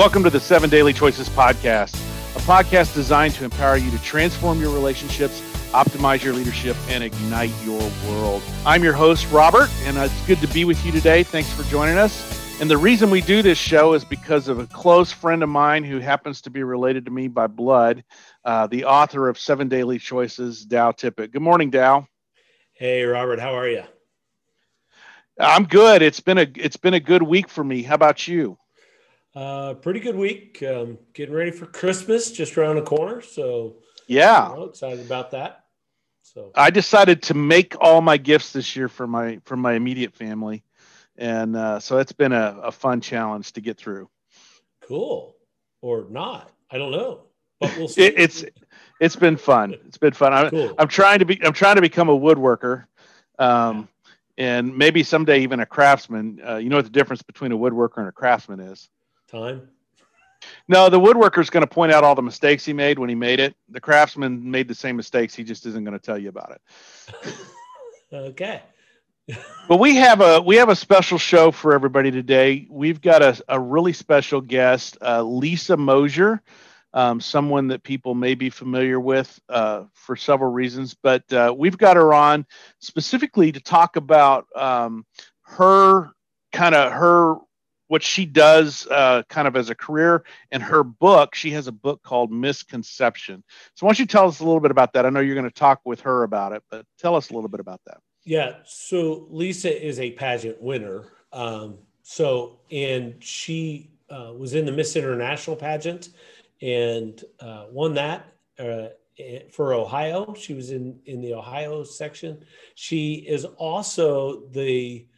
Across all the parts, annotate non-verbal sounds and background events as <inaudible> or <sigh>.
Welcome to the Seven Daily Choices Podcast, a podcast designed to empower you to transform your relationships, optimize your leadership, and ignite your world. I'm your host, Robert, and it's good to be with you today. Thanks for joining us. And the reason we do this show is because of a close friend of mine who happens to be related to me by blood, uh, the author of Seven Daily Choices, Dow Tippett. Good morning, Dow. Hey, Robert. How are you? I'm good. It's been a it's been a good week for me. How about you? Uh, pretty good week. Um, getting ready for Christmas, just around the corner. So yeah, know, excited about that. So I decided to make all my gifts this year for my for my immediate family, and uh, so it's been a, a fun challenge to get through. Cool, or not? I don't know, but we'll <laughs> see. it, it's it's been fun. It's been fun. I'm, cool. I'm trying to be I'm trying to become a woodworker. Um, and maybe someday even a craftsman. Uh, you know what the difference between a woodworker and a craftsman is? Time? No, the woodworker is going to point out all the mistakes he made when he made it. The craftsman made the same mistakes. He just isn't going to tell you about it. <laughs> okay. <laughs> but we have a we have a special show for everybody today. We've got a, a really special guest, uh, Lisa Mosier, um, someone that people may be familiar with uh, for several reasons. But uh, we've got her on specifically to talk about um, her kind of her what she does uh, kind of as a career. And her book she has a book called misconception. So why don't you tell us a little bit about that? I know you're going to talk with her about it but tell us a little bit about that. Yeah so lisa is a pageant winner. Um, so and she uh, was in the miss international pageant and uh, won that uh, for ohio. She was in in the ohio section. She is also the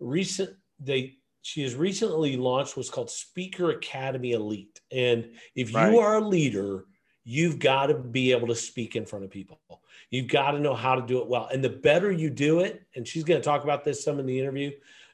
recent they she has recently launched what's called Speaker Academy Elite. And if right. you are a leader, you've got to be able to speak in front of people. You've got to know how to do it well. And the better you do it, and she's going to talk about this some in the interview,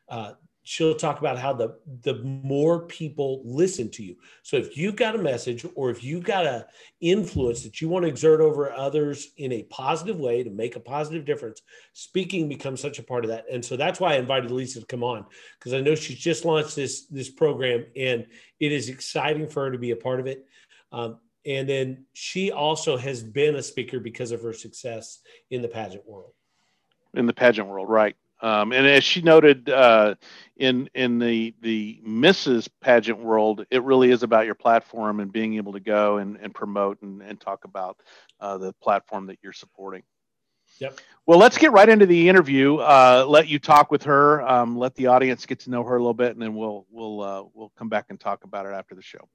uh, she'll talk about how the the more people listen to you. So if you've got a message or if you've got a influence that you want to exert over others in a positive way to make a positive difference speaking becomes such a part of that. And so that's why i invited lisa to come on because i know she's just launched this this program and it is exciting for her to be a part of it. Um, and then she also has been a speaker because of her success in the pageant world. In the pageant world right um, and as she noted uh, in in the the Mrs. pageant world, it really is about your platform and being able to go and, and promote and, and talk about uh, the platform that you're supporting. Yep. Well, let's get right into the interview. Uh, let you talk with her. Um, let the audience get to know her a little bit, and then we'll we'll uh, we'll come back and talk about it after the show.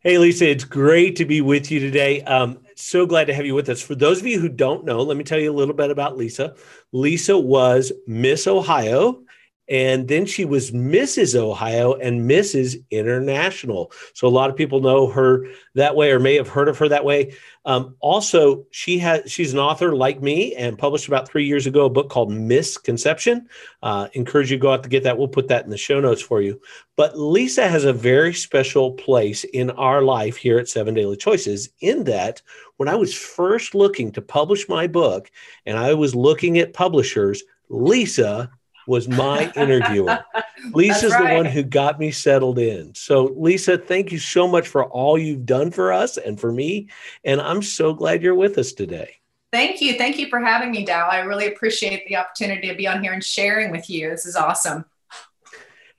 Hey, Lisa, it's great to be with you today. Um, so glad to have you with us. For those of you who don't know, let me tell you a little bit about Lisa. Lisa was Miss Ohio and then she was Mrs. Ohio and Mrs. International. So a lot of people know her that way or may have heard of her that way. Um, also, she has she's an author like me and published about three years ago a book called Misconception. Uh, encourage you to go out to get that. We'll put that in the show notes for you. But Lisa has a very special place in our life here at Seven Daily Choices in that when I was first looking to publish my book and I was looking at publishers, Lisa was my interviewer. <laughs> Lisa's right. the one who got me settled in. So, Lisa, thank you so much for all you've done for us and for me. And I'm so glad you're with us today. Thank you. Thank you for having me, Dow. I really appreciate the opportunity to be on here and sharing with you. This is awesome.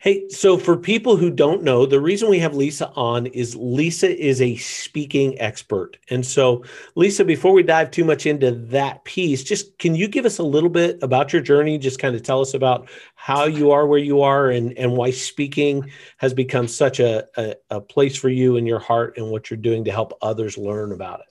Hey, so for people who don't know, the reason we have Lisa on is Lisa is a speaking expert. And so, Lisa, before we dive too much into that piece, just can you give us a little bit about your journey? Just kind of tell us about how you are where you are and, and why speaking has become such a, a, a place for you in your heart and what you're doing to help others learn about it.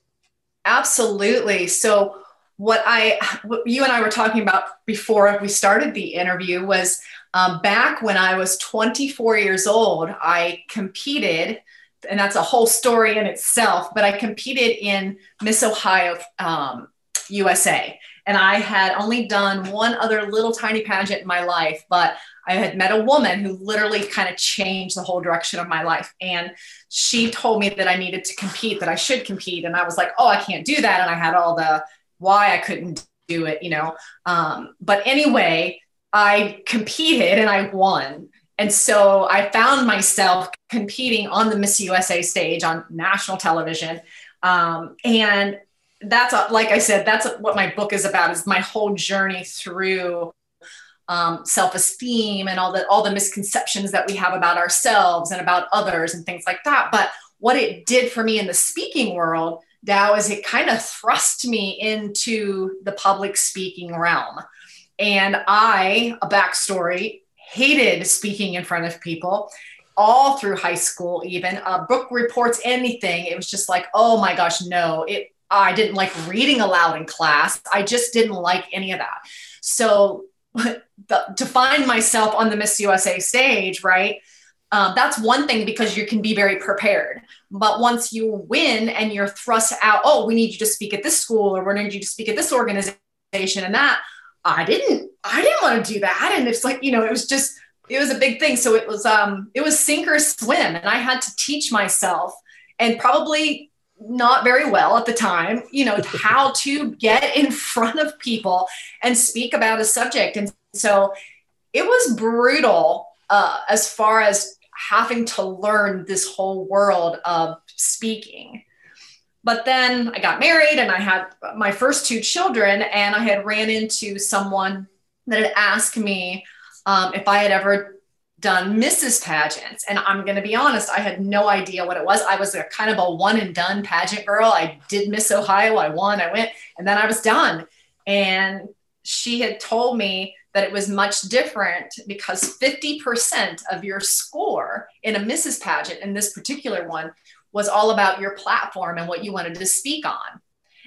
Absolutely. So, what I, what you and I were talking about before we started the interview was um, back when I was 24 years old, I competed, and that's a whole story in itself, but I competed in Miss Ohio um, USA. And I had only done one other little tiny pageant in my life, but I had met a woman who literally kind of changed the whole direction of my life. And she told me that I needed to compete, that I should compete. And I was like, oh, I can't do that. And I had all the why I couldn't do it, you know. Um, but anyway, I competed and I won. and so I found myself competing on the Miss USA stage on national television. Um, and that's a, like I said, that's what my book is about is my whole journey through um, self-esteem and all the all the misconceptions that we have about ourselves and about others and things like that. But what it did for me in the speaking world, Dow, is it kind of thrust me into the public speaking realm. And I, a backstory, hated speaking in front of people all through high school even. Uh, book reports anything it was just like oh my gosh no it i didn't like reading aloud in class. I just didn't like any of that. So <laughs> the, to find myself on the miss usa stage right um, that's one thing because you can be very prepared. But once you win and you're thrust out oh we need you to speak at this school or we need you to speak at this organization and that I didn't, I didn't want to do that. And it's like, you know, it was just, it was a big thing. So it was, um, it was sink or swim. And I had to teach myself and probably not very well at the time, you know, <laughs> how to get in front of people and speak about a subject. And so it was brutal uh, as far as having to learn this whole world of speaking. But then I got married and I had my first two children, and I had ran into someone that had asked me um, if I had ever done Mrs. pageants. And I'm going to be honest, I had no idea what it was. I was a kind of a one and done pageant girl. I did Miss Ohio, I won, I went, and then I was done. And she had told me that it was much different because 50% of your score in a Mrs. pageant, in this particular one, was all about your platform and what you wanted to speak on.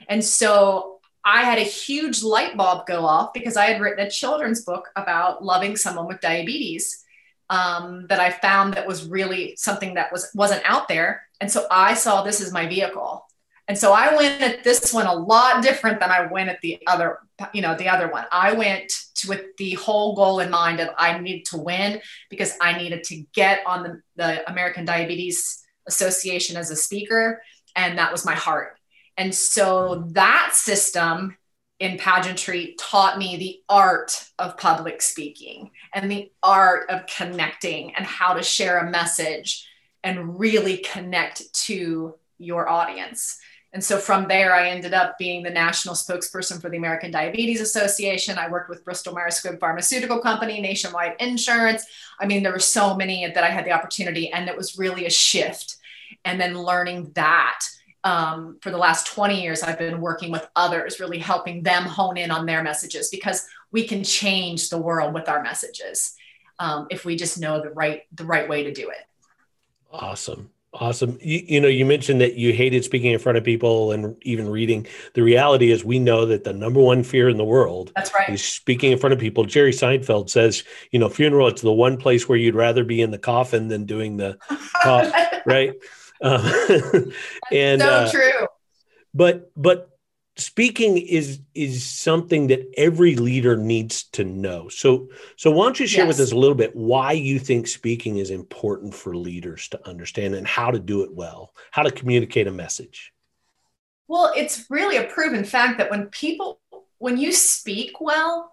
And so I had a huge light bulb go off because I had written a children's book about loving someone with diabetes um, that I found that was really something that was wasn't out there. And so I saw this as my vehicle. And so I went at this one a lot different than I went at the other, you know, the other one. I went to, with the whole goal in mind of I needed to win because I needed to get on the, the American Diabetes association as a speaker and that was my heart and so that system in pageantry taught me the art of public speaking and the art of connecting and how to share a message and really connect to your audience. And so from there, I ended up being the national spokesperson for the American Diabetes Association. I worked with Bristol Myers Squibb Pharmaceutical Company, Nationwide Insurance. I mean, there were so many that I had the opportunity, and it was really a shift. And then learning that um, for the last 20 years, I've been working with others, really helping them hone in on their messages because we can change the world with our messages um, if we just know the right the right way to do it. Awesome. Awesome. You, you, know, you mentioned that you hated speaking in front of people and even reading. The reality is, we know that the number one fear in the world That's right. is speaking in front of people. Jerry Seinfeld says, you know, funeral, it's the one place where you'd rather be in the coffin than doing the <laughs> talk, right? Um, <laughs> and so uh, true. But, but speaking is is something that every leader needs to know so so why don't you share yes. with us a little bit why you think speaking is important for leaders to understand and how to do it well how to communicate a message well it's really a proven fact that when people when you speak well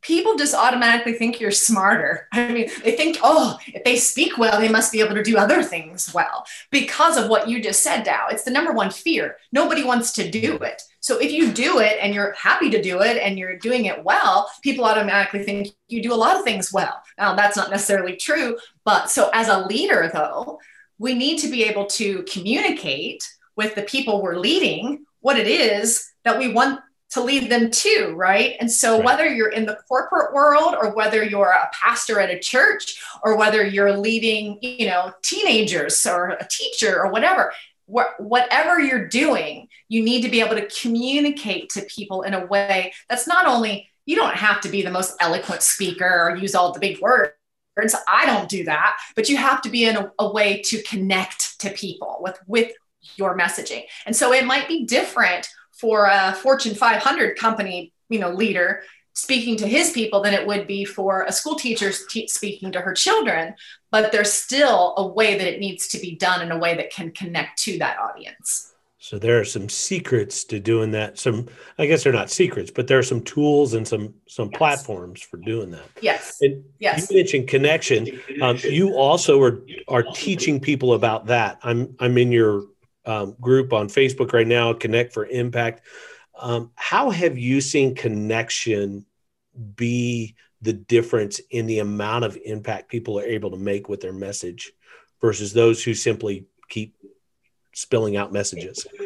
people just automatically think you're smarter. I mean, they think, oh, if they speak well, they must be able to do other things well because of what you just said, Dow. It's the number one fear. Nobody wants to do it. So if you do it and you're happy to do it and you're doing it well, people automatically think you do a lot of things well. Now, that's not necessarily true. But so as a leader, though, we need to be able to communicate with the people we're leading what it is that we want to lead them to, right? And so, right. whether you're in the corporate world or whether you're a pastor at a church or whether you're leading, you know, teenagers or a teacher or whatever, wh- whatever you're doing, you need to be able to communicate to people in a way that's not only, you don't have to be the most eloquent speaker or use all the big words. I don't do that, but you have to be in a, a way to connect to people with, with your messaging. And so it might be different for a Fortune 500 company, you know, leader speaking to his people than it would be for a school teacher speaking to her children. But there's still a way that it needs to be done in a way that can connect to that audience. So there are some secrets to doing that. Some, I guess they're not secrets, but there are some tools and some some yes. platforms for doing that. Yes. And yes. You mentioned connection. Um, you also are are teaching people about that. I'm I'm in your um, group on Facebook right now, Connect for Impact. Um, how have you seen connection be the difference in the amount of impact people are able to make with their message versus those who simply keep spilling out messages. <laughs>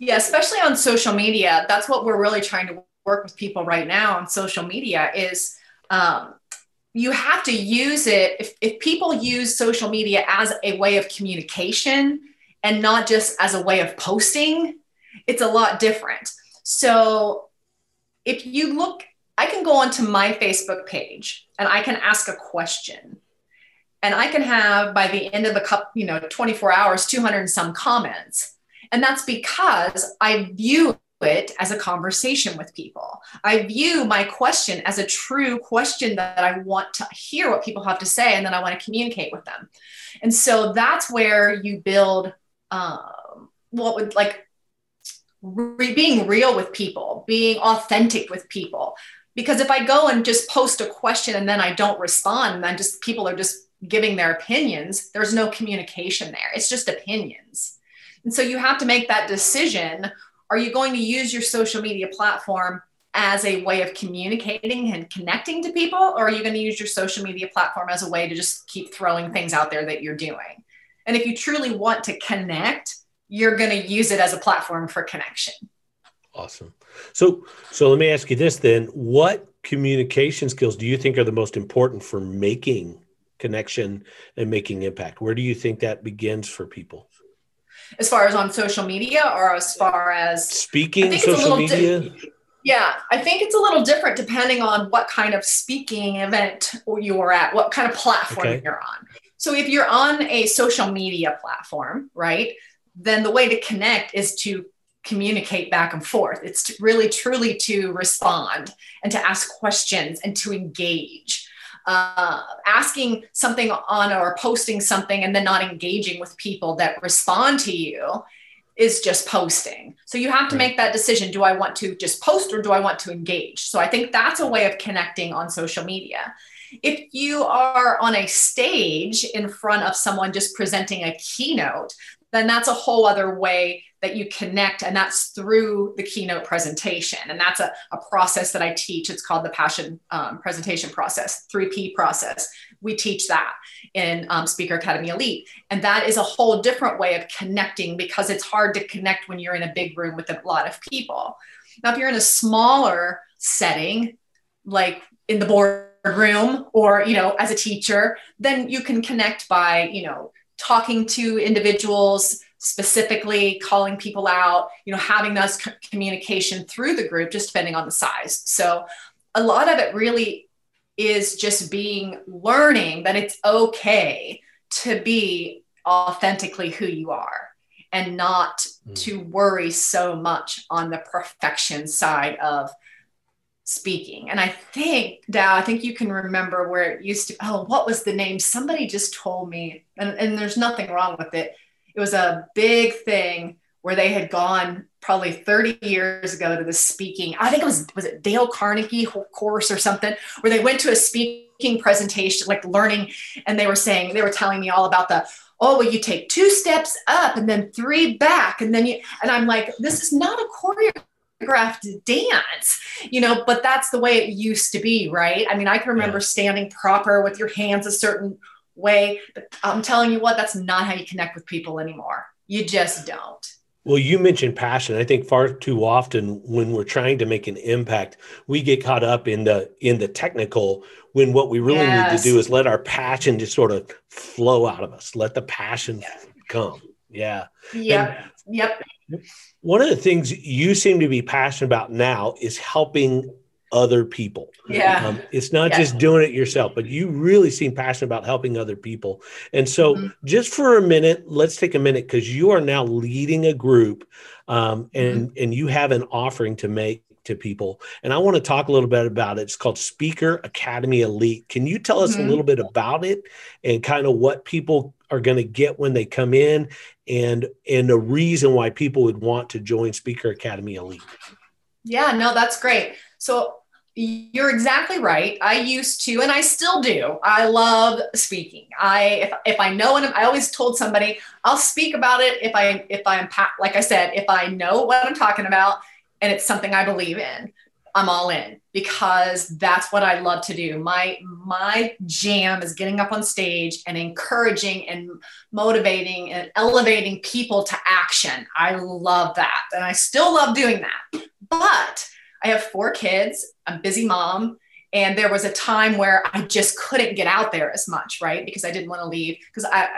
Yeah, especially on social media. That's what we're really trying to work with people right now on social media is um, you have to use it. If, if people use social media as a way of communication and not just as a way of posting, it's a lot different. So if you look, I can go onto my Facebook page and I can ask a question and I can have by the end of the cup, you know, 24 hours, 200 and some comments. And that's because I view it as a conversation with people. I view my question as a true question that I want to hear what people have to say, and then I want to communicate with them. And so that's where you build um, what would like re- being real with people, being authentic with people. Because if I go and just post a question and then I don't respond, then just people are just giving their opinions, there's no communication there. It's just opinions. And so you have to make that decision. Are you going to use your social media platform as a way of communicating and connecting to people? Or are you going to use your social media platform as a way to just keep throwing things out there that you're doing? And if you truly want to connect, you're going to use it as a platform for connection. Awesome. So, so let me ask you this then: What communication skills do you think are the most important for making connection and making impact? Where do you think that begins for people? As far as on social media or as far as speaking social media di- yeah i think it's a little different depending on what kind of speaking event you're at what kind of platform okay. you're on. So if you're on a social media platform right then the way to connect is to communicate back and forth. It's really truly to respond and to ask questions and to engage uh, asking something on or posting something and then not engaging with people that respond to you is just posting. So you have to make that decision. Do I want to just post or do I want to engage? So I think that's a way of connecting on social media. If you are on a stage in front of someone just presenting a keynote, then that's a whole other way that you connect and that's through the keynote presentation. And that's a, a process that i teach. It's called the passion um, presentation process 3p process. We teach that in um, speaker academy elite. And that is a whole different way of connecting because it's hard to connect when you're in a big room with a lot of people. Now if you're in a smaller setting like in the boardroom or you know as a teacher then you can connect by you know talking to individuals specifically calling people out you know having those communication through the group just depending on the size so a lot of it really is just being learning that it's okay to be authentically who you are and not mm. to worry so much on the perfection side of speaking. And I think, Dow, I think you can remember where it used to, oh, what was the name? Somebody just told me, and, and there's nothing wrong with it. It was a big thing where they had gone probably 30 years ago to the speaking. I think it was, was it Dale Carnegie course or something, where they went to a speaking presentation, like learning, and they were saying, they were telling me all about the, oh well you take two steps up and then three back and then you and i'm like this is not a choreography choreographed dance, you know, but that's the way it used to be, right? I mean, I can remember yeah. standing proper with your hands a certain way, but I'm telling you what, that's not how you connect with people anymore. You just don't. Well, you mentioned passion. I think far too often when we're trying to make an impact, we get caught up in the in the technical when what we really yes. need to do is let our passion just sort of flow out of us. Let the passion come. Yeah. Yeah. Yep. One of the things you seem to be passionate about now is helping other people. Yeah. Um, it's not yeah. just doing it yourself, but you really seem passionate about helping other people. And so, mm-hmm. just for a minute, let's take a minute because you are now leading a group um, and, mm-hmm. and you have an offering to make to people. And I want to talk a little bit about it. It's called Speaker Academy Elite. Can you tell us mm-hmm. a little bit about it and kind of what people are going to get when they come in and and the reason why people would want to join speaker academy elite. Yeah no that's great. So you're exactly right. I used to and i still do i love speaking. I if, if i know and i always told somebody i'll speak about it if i if i'm like i said if i know what i'm talking about and it's something i believe in i'm all in because that's what I love to do. My my jam is getting up on stage and encouraging and motivating and elevating people to action. I love that. And I still love doing that. But I have four kids, I'm busy mom, and there was a time where I just couldn't get out there as much, right? Because I didn't want to leave because I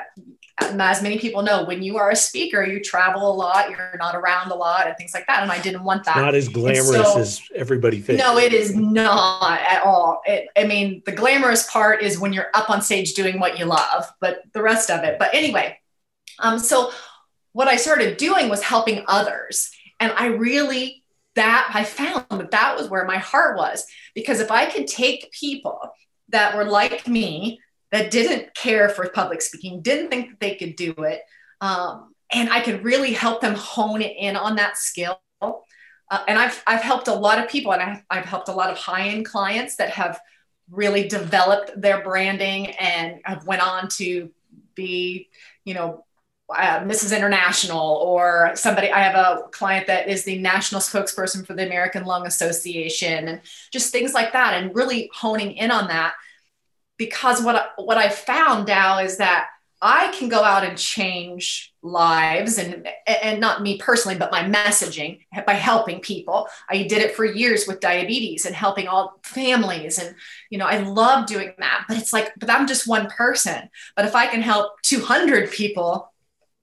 as many people know, when you are a speaker, you travel a lot, you're not around a lot, and things like that. And I didn't want that. Not as glamorous so, as everybody thinks. No, it is not at all. It, I mean, the glamorous part is when you're up on stage doing what you love, but the rest of it. But anyway, um, so what I started doing was helping others, and I really that I found that that was where my heart was because if I could take people that were like me that didn't care for public speaking, didn't think that they could do it. Um, and I could really help them hone in on that skill. Uh, and I've, I've helped a lot of people and I've, I've helped a lot of high end clients that have really developed their branding and have went on to be, you know, uh, Mrs. International or somebody. I have a client that is the national spokesperson for the American Lung Association and just things like that, and really honing in on that because what what I found now is that I can go out and change lives and and not me personally but my messaging by helping people. I did it for years with diabetes and helping all families and you know I love doing that but it's like but I'm just one person. But if I can help 200 people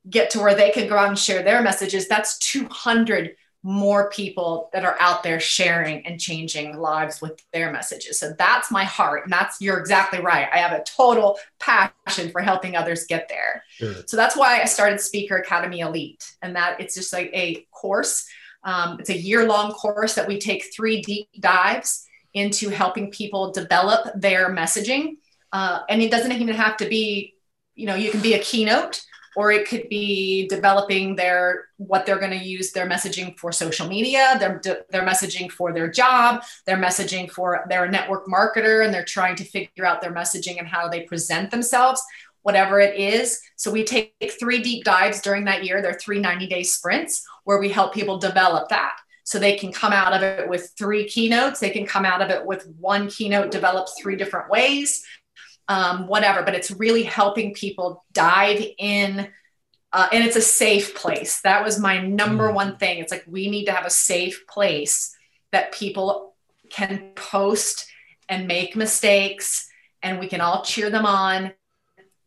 get to where they can go out and share their messages that's 200 more people that are out there sharing and changing lives with their messages. So that's my heart. And that's, you're exactly right. I have a total passion for helping others get there. Sure. So that's why I started Speaker Academy Elite. And that it's just like a course. Um, it's a year long course that we take three deep dives into helping people develop their messaging. Uh, and it doesn't even have to be, you know, you can be a keynote or it could be developing their what they're going to use their messaging for social media their, their messaging for their job their messaging for their network marketer and they're trying to figure out their messaging and how they present themselves whatever it is. So we take three deep dives during that year they're three 90 day sprints where we help people develop that. So they can come out of it with three keynotes they can come out of it with one keynote developed three different ways um, whatever, but it's really helping people dive in. Uh, and it's a safe place. That was my number mm. one thing. It's like we need to have a safe place that people can post and make mistakes and we can all cheer them on.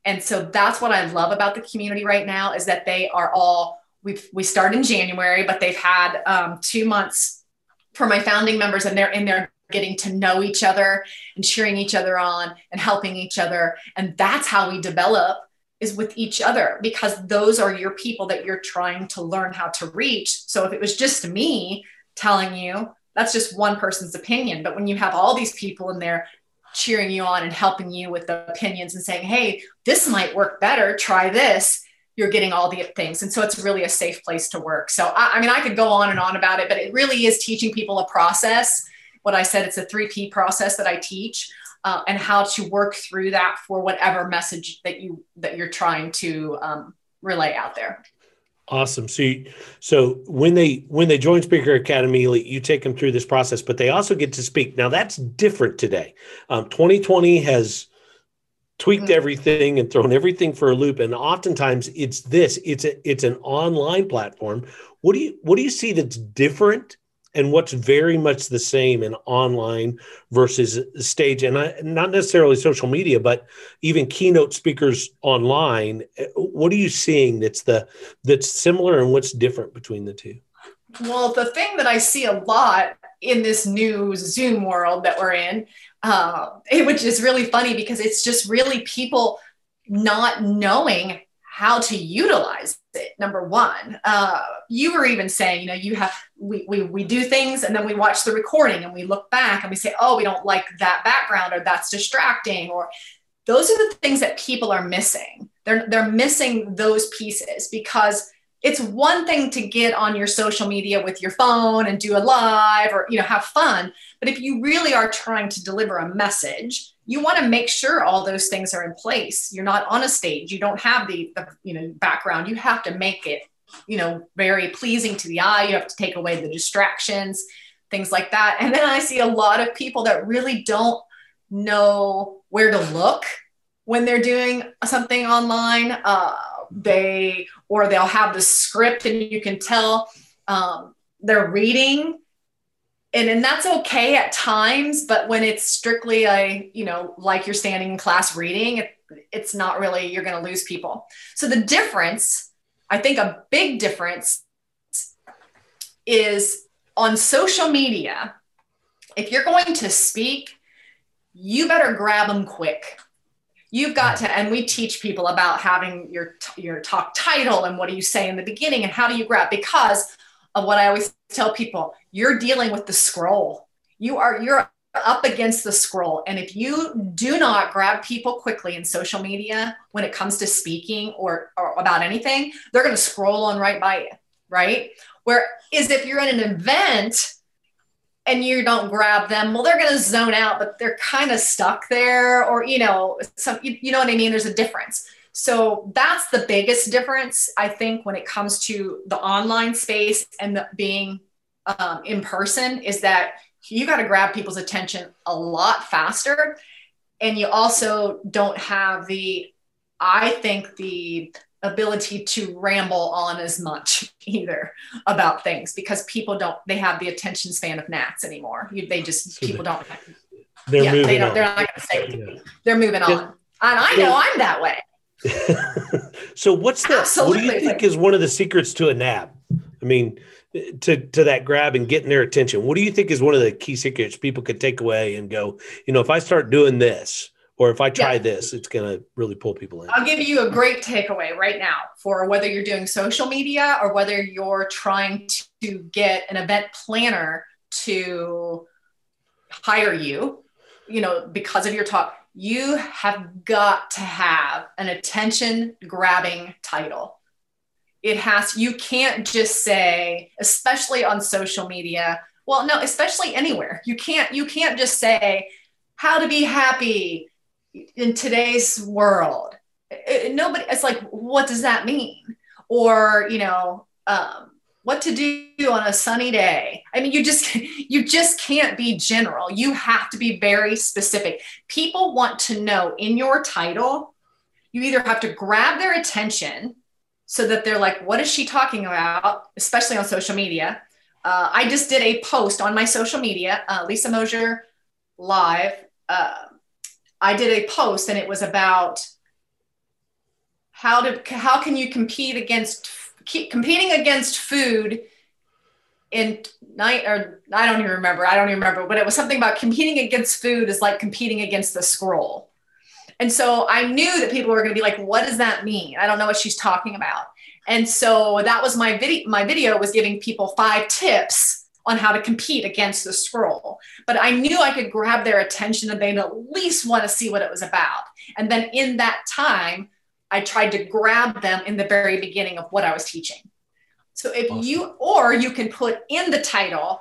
And so that's what I love about the community right now is that they are all we we start in January, but they've had um, two months for my founding members, and they're in there getting to know each other and cheering each other on and helping each other. And that's how we develop is with each other because those are your people that you're trying to learn how to reach. So if it was just me telling you, that's just one person's opinion. But when you have all these people in there cheering you on and helping you with the opinions and saying, hey, this might work better, try this, you're getting all the things. And so it's really a safe place to work. So, I, I mean, I could go on and on about it, but it really is teaching people a process what I said, it's a 3P process that I teach. Uh, and how to work through that for whatever message that you that you're trying to um, relay out there. Awesome. So, you, so when they when they join Speaker Academy, you take them through this process, but they also get to speak. Now that's different today. Um, 2020 has tweaked mm-hmm. everything and thrown everything for a loop, and oftentimes it's this. It's a it's an online platform. What do you what do you see that's different and what's very much the same in online versus stage and I, not necessarily social media but even keynote speakers online what are you seeing that's the that's similar and what's different between the two? Well the thing that i see a lot in this new zoom world that we're in uh, which is really funny because it's just really people not knowing how to utilize it number one. Uh, you were even saying you know you have we, we we do things and then we watch the recording and we look back and we say oh we don't like that background or that's distracting or those are the things that people are missing. They're they're missing those pieces because it's one thing to get on your social media with your phone and do a live or you know have fun but if you really are trying to deliver a message you want to make sure all those things are in place. You're not on a stage. You don't have the, the you know background. You have to make it you know very pleasing to the eye. You have to take away the distractions things like that. And then i see a lot of people that really don't know where to look when they're doing something online. Uh, they or they'll have the script and you can tell um, they're reading. And and that's okay at times but when it's strictly a you know like you're standing in class reading it, it's not really you're going to lose people. So the difference i think a big difference is on social media if you're going to speak you better grab them quick you've got to and we teach people about having your your talk title and what do you say in the beginning and how do you grab because of what i always tell people you're dealing with the scroll. You are you're up against the scroll. And if you do not grab people quickly in social media when it comes to speaking or, or about anything they're going to scroll on right by you right? Whereas if you're in an event and you don't grab them, well, they're going to zone out, but they're kind of stuck there, or you know, some you, you know what I mean. There's a difference. So that's the biggest difference, I think, when it comes to the online space and the, being um, in person, is that you got to grab people's attention a lot faster, and you also don't have the, I think the ability to ramble on as much <laughs> either about things because people don't they have the attention span of gnats anymore. You, they just so people don't. They're yeah, moving they don't, on. they're not going to say yeah. they're moving on. And i know i'm that way. <laughs> So what's the Absolutely. what do you think is one of the secrets to a nab i mean to to that grab and getting their attention what do you think is one of the key secrets people could take away and go you know if i start doing this or if I try this, it's going to really pull people in. I'll give you a great takeaway right now for whether you're doing social media or whether you're trying to get an event planner to hire you, you know, because of your talk. You have got to have an attention grabbing title. It has, you can't just say, especially on social media, well, no, especially anywhere. You can't, you can't just say, how to be happy, in today's world it, nobody it's like what does that mean? Or you know um, what to do on a sunny day? I mean you just <laughs> you just can't be general. You have to be very specific. People want to know in your title you either have to grab their attention so that they're like what is she talking about? Especially on social media. Uh, i just did a post on my social media uh, lisa mosier live uh, I did a post and it was about how to how can you compete against competing against food in night or I don't even remember. I don't even remember, but it was something about competing against food is like competing against the scroll. And so I knew that people were going to be like, what does that mean? I don't know what she's talking about. And so that was my video. My video was giving people five tips on how to compete against the scroll. But I knew I could grab their attention and they'd at least want to see what it was about. And then in that time, I tried to grab them in the very beginning of what I was teaching. So if awesome. you, or you can put in the title,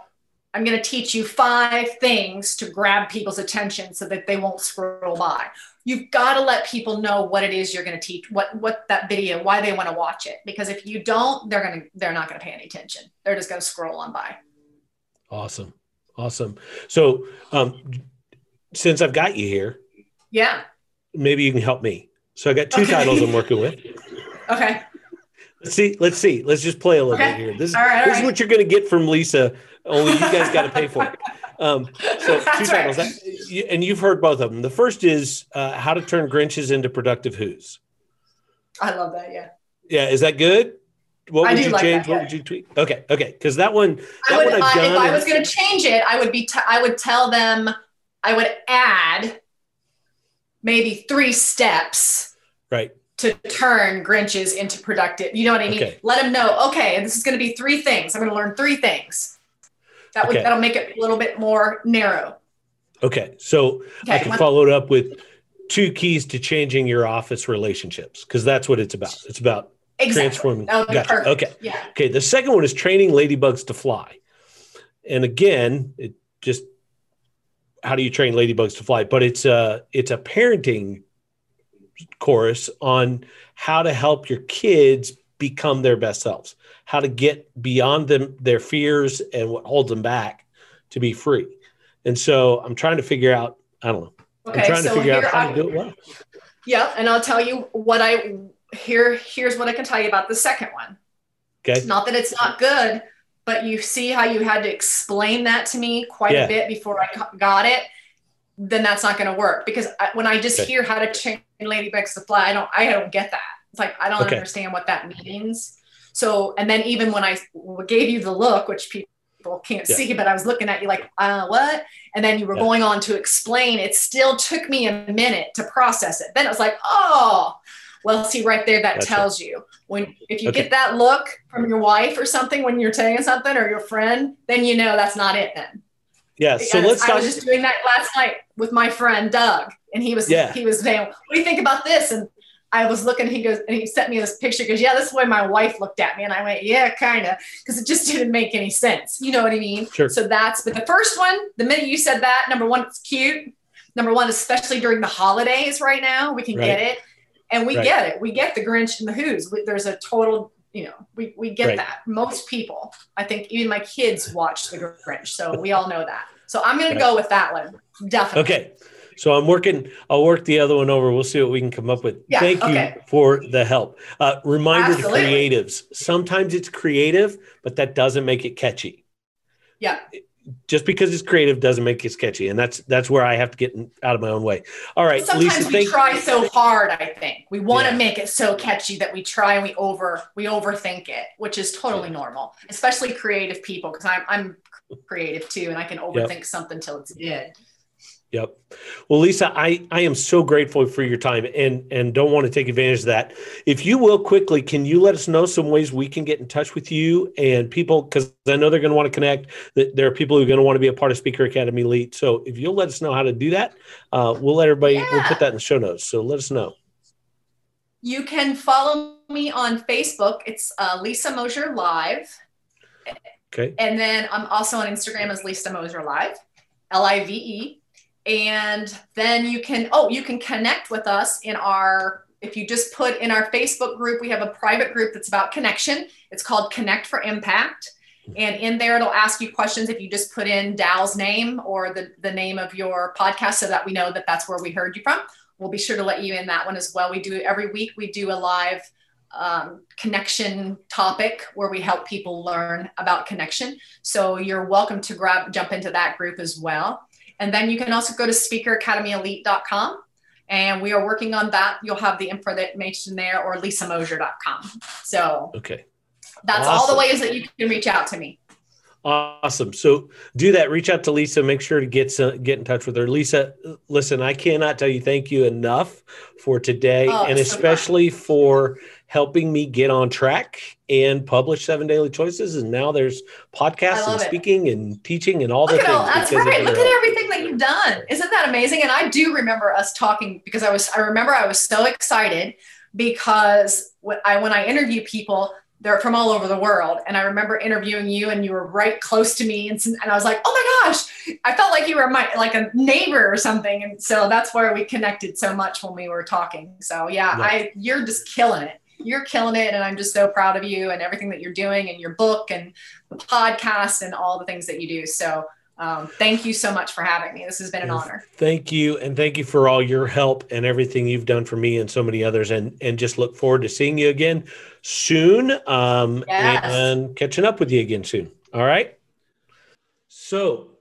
I'm going to teach you five things to grab people's attention so that they won't scroll by. You've got to let people know what it is you're going to teach, what what that video, why they want to watch it. Because if you don't, they're going to they're not going to pay any attention. They're just going to scroll on by. Awesome. Awesome. So, um, since I've got you here, yeah, maybe you can help me. So I got two okay. titles I'm working with. <laughs> Okay. Let's see. Let's see. Let's just play a little okay. bit here. This, all right, this is what you're going to get from Lisa. Only you guys got to pay for it. <laughs> Um, so That's two titles, right. and you've heard both of them. The first is uh, how to turn Grinches into productive Who's. I love that. Yeah. Yeah. Is that good? What would you like change? That, what would you tweak? Okay, okay, because that one, that I would, one I've uh, done. if I was going to change it, I would be, t- I would tell them, I would add maybe three steps, right, to turn Grinches into productive. You know what I mean? Okay. Let them know. Okay, this is going to be three things. I'm going to learn three things. That would okay. that'll make it a little bit more narrow. Okay, so okay, I can follow it up with two keys to changing your office relationships because that's what it's about. It's about Exactly. transforming. That would be Gotcha. Okay. Yeah. Okay. The second one is training ladybugs to fly. And again, it just how do you train ladybugs to fly? But it's a it's a parenting course on how to help your kids become their best selves, how to get beyond them their fears and what holds them back to be free. And so I'm trying to figure out, I don't know. Okay. I'm trying to so figure out how I- to do it well. Yeah, and I'll tell you what I here. Here's what I can tell you about the second one. Okay. Not that it's not good, but you see how you had to explain that to me quite Yeah. a bit before I got it. Then that's not going to work because I, when I just Okay. hear how to train ladybugs to fly, I don't. I don't get that. It's like I don't Okay. understand what that means. So, and then even when I gave you the look, which people can't Yeah. see, but I was looking at you like, uh, what? And then you were Yeah. going on to explain. It still took me a minute to process it. Then it was like, oh, well, see right there, that Gotcha. tells you when if you Okay. get that look from your wife or something when you're saying something or your friend, then you know that's not it. Then Yeah. So let's I talk. was just doing that last night with my friend Doug, and he was Yeah. he was saying, "What do you think about this?" And I was looking. He goes and he sent me this picture. Goes, "Yeah, this is the way my wife looked at me," and I went, "Yeah, kind of," because it just didn't make any sense. You know what I mean? Sure. So that's. But the first one, the minute you said that, number one, it's cute. Number one, especially during the holidays right now, we can Right. get it, and we Right. get it. We get the Grinch and the Who's. We, there's a total. You know, we, we get Right. that. Most people, I think, even my kids watch the Grinch, so we all know that. So I'm going Right. to go with that one. Definitely. Okay. So I'm working, I'll work the other one over. We'll see what we can come up with. Yeah, Thank you for the help. Uh, reminder Absolutely. to creatives sometimes it's creative, but that doesn't make it catchy. Yeah. Just because it's creative doesn't make it catchy. And that's that's where I have to get in- out of my own way. All right, Sometimes Lisa, we thank try so hard. I think we want to Yeah. make it so catchy that we try and we over we overthink it, which is totally normal, especially creative people. Because I'm I'm creative too, and I can overthink something till it's dead. Yep. Well, Lisa, I, I am so grateful for your time and, and don't want to take advantage of that. If you will quickly, can you let us know some ways we can get in touch with you and people, because I know they're going to want to connect, that there are people who are going to want to be a part of Speaker Academy Elite. So if you'll let us know how to do that, uh, we'll let everybody, we'll put that in the show notes. So let us know. You can follow me on Facebook. It's uh, Lisa Mosier Live, Okay. and then I'm also on Instagram as Lisa Mosier Live, L I V E. And then you can oh you can connect with us in our if you just put in our Facebook group, we have a private group that's about connection. It's called Connect for Impact. And in there, it'll ask you questions if you just put in Dow's name or the, the name of your podcast so that we know that that's where we heard you from. We'll be sure to let you in that one as well. We do every week, we do a live um, connection topic where we help people learn about connection. So you're welcome to grab, jump into that group as well. And then you can also go to speakeracademyelite.com and we are working on that. You'll have the information there or lisamosier.com. So Okay. that's all the ways that you can reach out to me. Awesome. So do that. Reach out to Lisa. Make sure to get some, get in touch with her. Lisa, listen, I cannot tell you thank you enough for today, Oh, and so especially for helping me get on track and publish Seven Daily Choices. And now there's podcasts and it. speaking and teaching and all the Look at things. all that's right. Look at everything done. Isn't that amazing? And I do remember us talking because I was I remember I was so excited because when I when I interview people, they're from all over the world. And I remember interviewing you and you were right close to me. And, and I was like, oh my gosh, I felt like you were my like a neighbor or something. And so that's where we connected so much when we were talking. So yeah, Yeah. I you're just killing it. You're killing it. And I'm just so proud of you and everything that you're doing and your book and the podcast and all the things that you do. So um, thank you so much for having me. This has been an Yes. honor. Thank you, and thank you for all your help and everything you've done for me and so many others. And and just look forward to seeing you again soon. Um, Yes. and catching up with you again soon. All right. So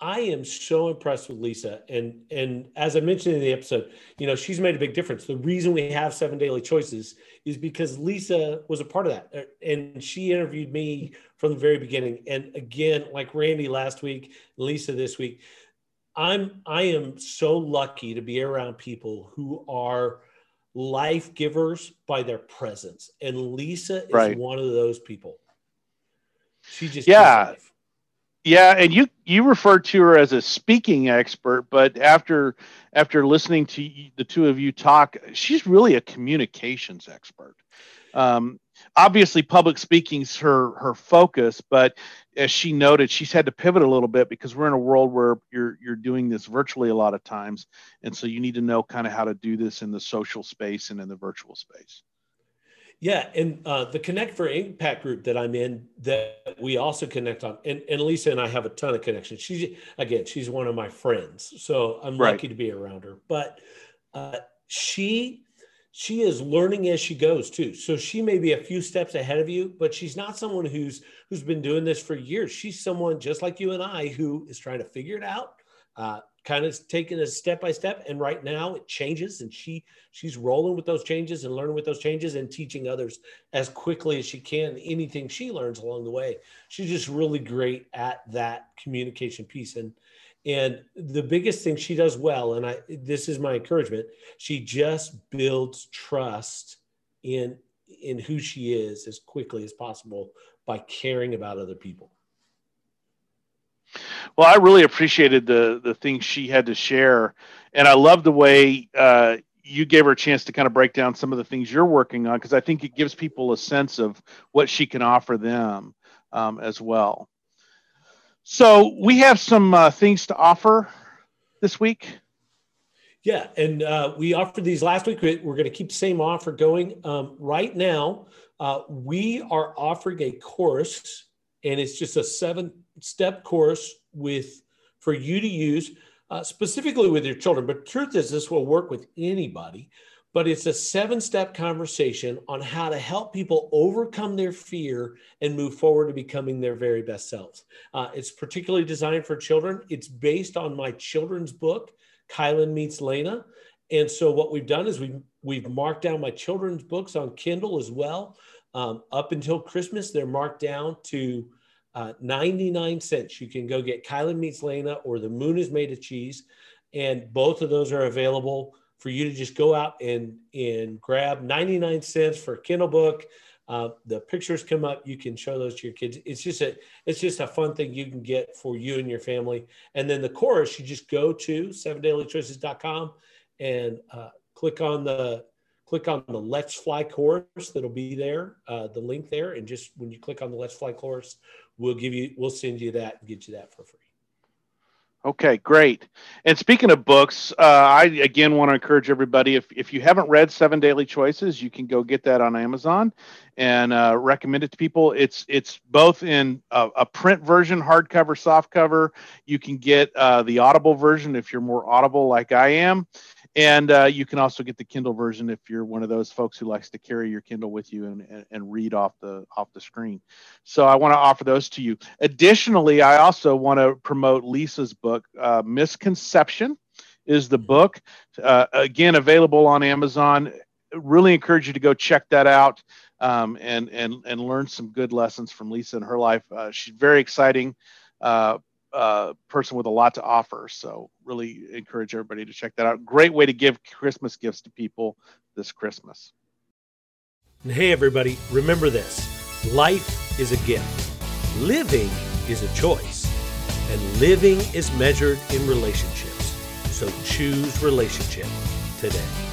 I am so impressed with Lisa, and and as I mentioned in the episode, you know she's made a big difference. The reason we have seven daily choices is because Lisa was a part of that, uh, and she interviewed me from the very beginning. And again, like Randy last week, Lisa this week, I'm I am so lucky to be around people who are life givers by their presence, and Lisa is Right. one of those people. She just Yeah. Yeah, and you you referred to her as a speaking expert, but after after listening to the two of you talk, she's really a communications expert. Um, obviously, public speaking's her her focus, but as she noted, she's had to pivot a little bit because we're in a world where you're you're doing this virtually a lot of times, and so you need to know kind of how to do this in the social space and in the virtual space. Yeah, and uh, the Connect for Impact group that I'm in, that we also connect on, and, and Lisa and I have a ton of connections. She's again, she's one of my friends, so I'm right. lucky to be around her. But uh, she she is learning as she goes too. So she may be a few steps ahead of you, but she's not someone who's who's been doing this for years. She's someone just like you and I who is trying to figure it out. Uh, kind of taking a step by step and right now it changes and she she's rolling with those changes and learning with those changes and teaching others as quickly as she can anything she learns along the way she's just really great at that communication piece and and the biggest thing she does well and i this is my encouragement she just builds trust in in who she is as quickly as possible by caring about other people well, I really appreciated the the things she had to share, and I love the way uh, you gave her a chance to kind of break down some of the things you're working on because I think it gives people a sense of what she can offer them um, as well. So we have some uh, things to offer this week. Yeah, and uh, we offered these last week. We're going to keep the same offer going. Um, right now, uh, we are offering a course, and it's just a seven step course with for you to use uh, specifically with your children. But truth is, this will work with anybody. But it's a seven step conversation on how to help people overcome their fear and move forward to becoming their very best selves. Uh, it's particularly designed for children. It's based on my children's book, Kylan Meets Lena. And so what we've done is we've, we've marked down my children's books on Kindle as well. Um, up until Christmas, they're marked down to uh, 99 cents. You can go get Kylan Meets Lena or The Moon is Made of Cheese. And both of those are available for you to just go out and, and grab 99 cents for a Kindle book. Uh, the pictures come up. You can show those to your kids. It's just a it's just a fun thing you can get for you and your family. And then the course, you just go to sevendailychoices.com and uh, click on the click on the Let's Fly course that'll be there, uh, the link there, and just when you click on the Let's Fly course, we'll give you we'll send you that and get you that for free okay great. And speaking of books uh, i again want to encourage everybody if, if you haven't read seven daily choices you can go get that on amazon and uh, recommend it to people. It's it's both in a, a print version hardcover softcover. You can get uh, the audible version if you're more audible like i am and uh, you can also get the kindle version if you're one of those folks who likes to carry your kindle with you and, and, and read off the off the screen. So i want to offer those to you. Additionally i also want to promote lisa's book uh, misconception is the book uh, again available on amazon. Really encourage you to go check that out um, and and and learn some good lessons from lisa in her life. Uh, she's very exciting uh, uh, person with a lot to offer. So really encourage everybody to check that out. Great way to give Christmas gifts to people this Christmas. Hey, everybody, remember this life is a gift, living is a choice, and living is measured in relationships. So choose relationship today.